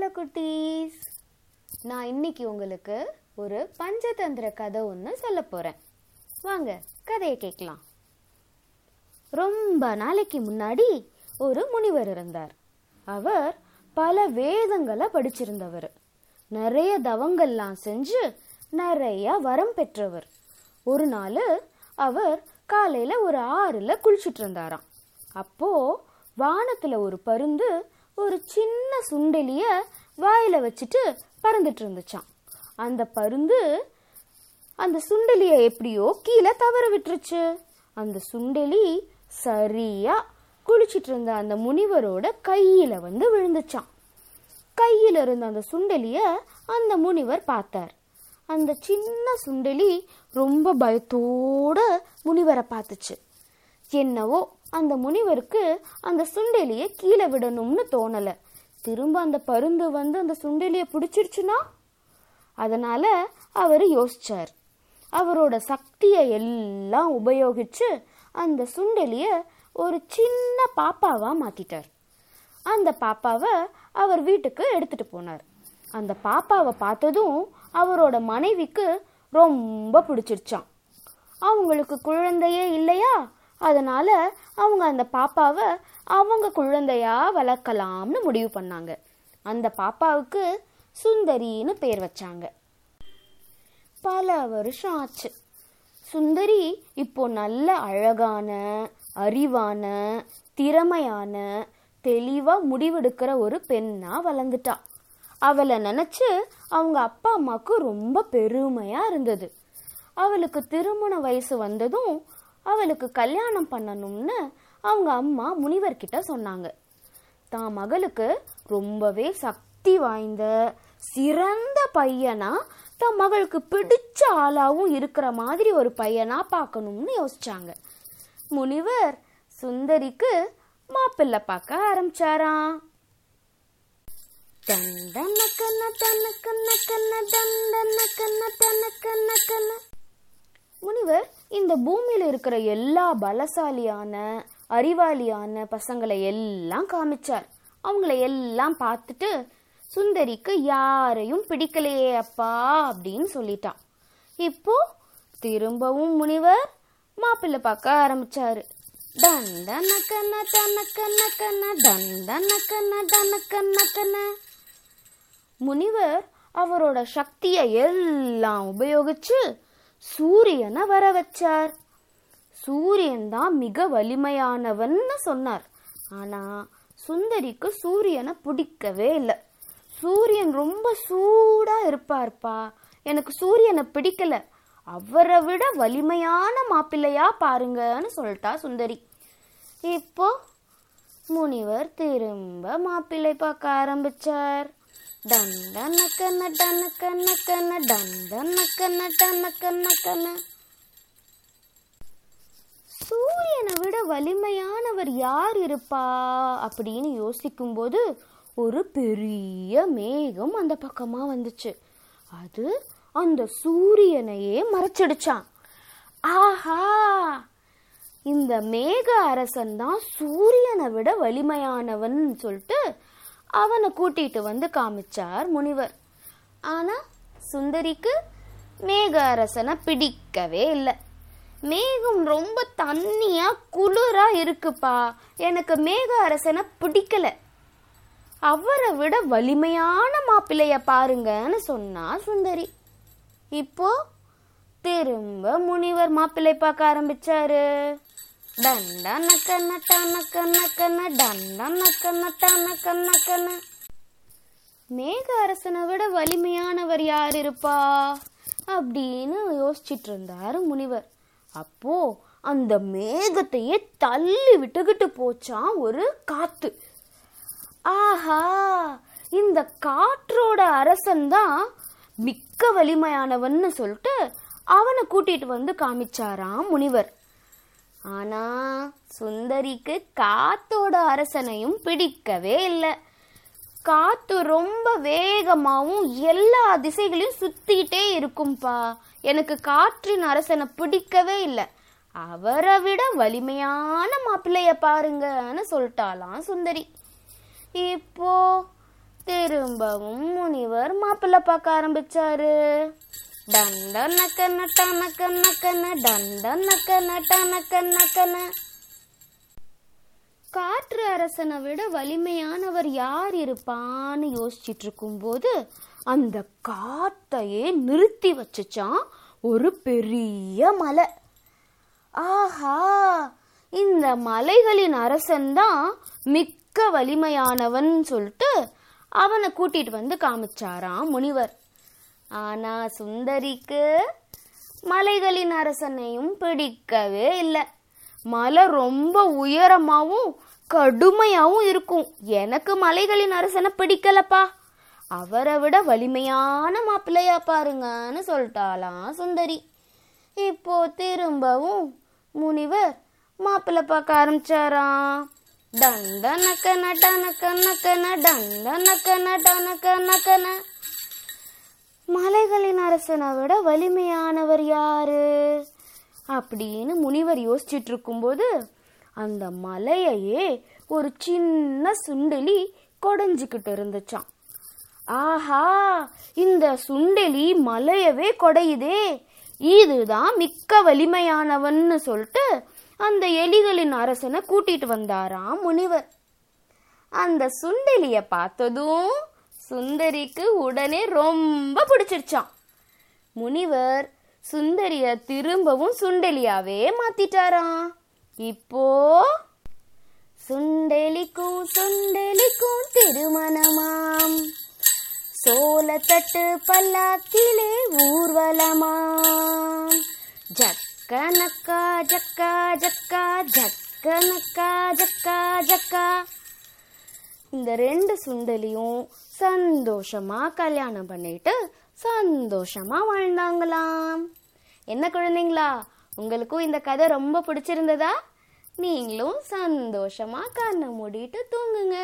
Hello குட்டீஸ். நான் இன்னைக்கு உங்களுக்கு ஒரு பஞ்சதந்திர கதை ஒன்று சொல்ல போறேன். வாங்க கதையை கேட்கலாம். ரொம்ப நாளைக்கு முன்னாடி ஒரு முனிவர் இருந்தார். அவர் பல வேதங்களை படிச்சிருந்தவர். நிறைய தவங்கள்லாம் செஞ்சு நிறைய வரம் பெற்றவர். ஒரு நாள் அவர் காலையில ஒரு ஆறுல குளிச்சுட்டு இருந்தாராம். அப்போ வானத்துல ஒரு பருந்து ஒரு சின்ன சுண்டலிய வாயில் வச்சுட்டு பறந்துட்டு இருந்துச்சான் அந்த பருந்து அந்த சுண்டெலிய எப்படியோ கீழே தவற விட்டுருச்சு. அந்த சுண்டெலி சரியா குளிச்சிட்டு இருந்த அந்த முனிவரோட கையில வந்து விழுந்துச்சான் கையில இருந்த அந்த சுண்டெலிய அந்த முனிவர் பார்த்தார். அந்த சின்ன சுண்டெலி ரொம்ப பயத்தோட முனிவரை பார்த்துச்சு. என்னவோ அந்த முனிவருக்கு அந்த சுண்டெலியை கீழே விடணும்னு தோணலை. திரும்ப அந்த பருந்து வந்து அந்த சுண்டெலியை பிடிச்சிருச்சுன்னா? அதனால அவர் யோசிச்சார். அவரோட சக்தியை எல்லாம் உபயோகிச்சு அந்த சுண்டெலிய ஒரு சின்ன பாப்பாவா மாத்திட்டார். அந்த பாப்பாவை அவர் வீட்டுக்கு எடுத்துட்டு போனார். அந்த பாப்பாவை பார்த்ததும் அவரோட மனைவிக்கு ரொம்ப பிடிச்சிருச்சான் அவங்களுக்கு குழந்தையே இல்லையா? அதனால் அவங்க அந்த பாப்பாவை அவங்க குழந்தையாக வளர்க்கலாம்னு முடிவு பண்ணாங்க. அந்த பாப்பாவுக்கு சுந்தரின்னு பேர் வச்சாங்க. பல வருஷம் ஆச்சு. சுந்தரி இப்போ நல்ல அழகான அறிவான திறமையான தெளிவாக முடிவெடுக்கிற ஒரு பெண்ணா வளர்ந்துட்டா. அவளை நினச்சி அவங்க அப்பா அம்மாவுக்கு ரொம்ப பெருமையாக இருந்தது. அவளுக்கு திருமண வயசு வந்ததும் அவளுக்கு கல்யாணம் பண்ணணும்னு அவங்க அம்மா முனிவர்கிட்ட சொன்னாங்க. தான் மகளுக்கு ரொம்பவே சக்தி வாய்ந்த சிறந்த பையனா தன் மகளுக்கு பிடிச்ச ஆளாகவும் இருக்கிற மாதிரி ஒரு பையனா பார்க்கணும்னு யோசிச்சாங்க. முனிவர் சுந்தரிக்கு மாப்பிள்ளை பார்க்க ஆரம்பிச்சாராம். முனிவர் இந்த பூமியில் இருக்கிற எல்லா பலசாலியான அறிவாளியான பசங்களை எல்லாம் காமிச்சார். அவங்கள எல்லாம் பார்த்துட்டு சுந்தரிக்கு யாரையும் பிடிக்கலையே அப்பா அப்படின்னு சொல்லிட்டான். இப்போ திரும்பவும் முனிவர் மாப்பிள்ளை பார்க்க ஆரம்பிச்சாரு. தண்டனக்கன்ன தனக்கன்ன கன்ன தண்டனக்கன்ன தனக்கன்ன கன்ன முனிவர் அவரோட சக்தியை எல்லாம் உபயோகிச்சு சூரியனை வர வச்சார் சூரியன் தான் மிக வலிமையானவன்னு சொன்னார். ஆனா சுந்தரிக்கு சூரியனை பிடிக்கவே இல்லை. சூரியன் ரொம்ப சூடா இருப்பார்ப்பா. எனக்கு சூரியனை பிடிக்கல. அவரை விட வலிமையான மாப்பிள்ளையா பாருங்கன்னு சொல்லிட்டா சுந்தரி. இப்போ முனிவர் திரும்ப மாப்பிள்ளை பார்க்க ஆரம்பிச்சார். டன்னக்கன டனக்கன டன்னக்கன டண்டனக்கன டனக்கன சூரியனை விட வலிமையானவர் யார் இருப்பா? அப்படின்னு யோசிக்கும்போது ஒரு பெரிய மேகம் அந்த பக்கமா வந்துச்சு. அது அந்த சூரியனையே மறைச்சிடுச்சான் ஆஹா! இந்த மேக அரசன் தான் சூரியனை விட வலிமையானவன் சொல்லிட்டு அவனை கூட்டிட்டு வந்து காமிச்சார் முனிவர். ஆனா சுந்தரிக்கு மேக அரசனை பிடிக்கவே இல்லை. மேகம் ரொம்ப தண்ணியா குளிரா இருக்குப்பா. எனக்கு மேக அரசனை பிடிக்கல. அவரை விட வலிமையான மாப்பிள்ளைய பாருங்கன்னு சொன்னா சுந்தரி. இப்போ திரும்ப முனிவர் மாப்பிள்ளை பார்க்க ஆரம்பிச்சாரு. டண்டனக்கன்ன டனக்கன்ன டண்டனக்கன்ன டனக்கன்ன மேக அரசனை விட வலிமையானவர் யார் இருப்பா அப்படின்னு யோசிச்சிட்டு இருந்தாரு முனிவர் அப்போ அந்த மேகத்தையே தள்ளி விட்டுக்கிட்டு போச்சான் ஒரு காத்து ஆஹா இந்த காற்றோட அரசன் தான் மிக்க வலிமையானவன்னு சொல்லிட்டு அவனை கூட்டிட்டு வந்து காமிச்சாராம் முனிவர் ஆனா சுந்தரிக்கு காத்தோட அரசனையும் பிடிக்கவே இல்லை. காத்து ரொம்ப வேகமாகவும் எல்லா திசைகளையும் சுத்திட்டே இருக்கும்பா. எனக்கு காற்றின் அரசனை பிடிக்கவே இல்லை. அவரை விட வலிமையான மாப்பிள்ளைய பாருங்கன்னு சொல்லிட்டாலாம் சுந்தரி. இப்போ திரும்பவும் முனிவர் மாப்பிள்ளை பார்க்க ஆரம்பிச்சாரு. டண்ட நக்கன டனக்க நக்கன டண்ட நக்கன டனக்க நக்கன காற்று அரசனை விட வலிமையானவர் யார் இருப்பான்னு யோசிச்சுட்டு இருக்கும்போது அந்த காத்தையே நிறுத்தி வச்சுச்சான் ஒரு பெரிய மலை. ஆஹா இந்த மலைகளின் அரசன் தான் மிக்க வலிமையானவன் சொல்லிட்டு அவனை கூட்டிட்டு வந்து காமிச்சாராம் முனிவர். ஆனா சுந்தரிக்கு மலைகளின் அரசனையும் பிடிக்கவே இல்லை. மலை ரொம்ப உயரமாகவும் கடுமையாகவும் இருக்கும். எனக்கு மலைகளின் அரசனை பிடிக்கலப்பா. அவரை விட வலிமையான மாப்பிள்ளையா பாருங்கன்னு சொல்லிட்டாலாம் சுந்தரி. இப்போ திரும்பவும் முனிவர் மாப்பிள்ளை பார்க்க ஆரம்பிச்சாராம் டண்ட நக்கன டனக்க நக்கன டண்ட நக்கன டனக்க நக்கன மலைகளின் அரசனை விட வலிமையானவர் யாரு? அப்படின்னு முனிவர் யோசிச்சுட்டு இருக்கும்போது அந்த மலையையே ஒரு சின்ன சுண்டெலி கொடைஞ்சுக்கிட்டு இருந்துச்சான் ஆஹா இந்த சுண்டெலி மலையவே கொடையுதே. இதுதான் மிக்க வலிமையானவன்னு சொல்லிட்டு அந்த எலிகளின் அரசனை கூட்டிட்டு வந்தாராம் முனிவர். அந்த சுண்டெலிய பார்த்ததும் சுந்தரிக்கு உடனே ரொம்ப பிடிச்சிருச்சான் முனிவர் சுந்தரிய திரும்பவும் சுண்டெலியாவே மாத்திட்டாராம். இப்போ சுண்டெலிக்கும் சுண்டெலிக்கும் திருமணமாம். சோளத்தட்டு பல்லாக்கிலே ஊர்வலமாம். ஜக்கனக்கா ஜக்கா ஜக்கா ஜக்கனக்கா ஜக்கா ஜக்கா. இந்த ரெண்டு சுண்டலியும் சந்தோஷமா கல்யாணம் பண்ணிட்டு சந்தோஷமா வாழ்ந்தாங்களாம். என்ன குழந்தைங்களா உங்களுக்கும் இந்த கதை ரொம்ப பிடிச்சிருந்ததா? நீங்களும் சந்தோஷமா கண்ணை மூடிட்டு தூங்குங்க.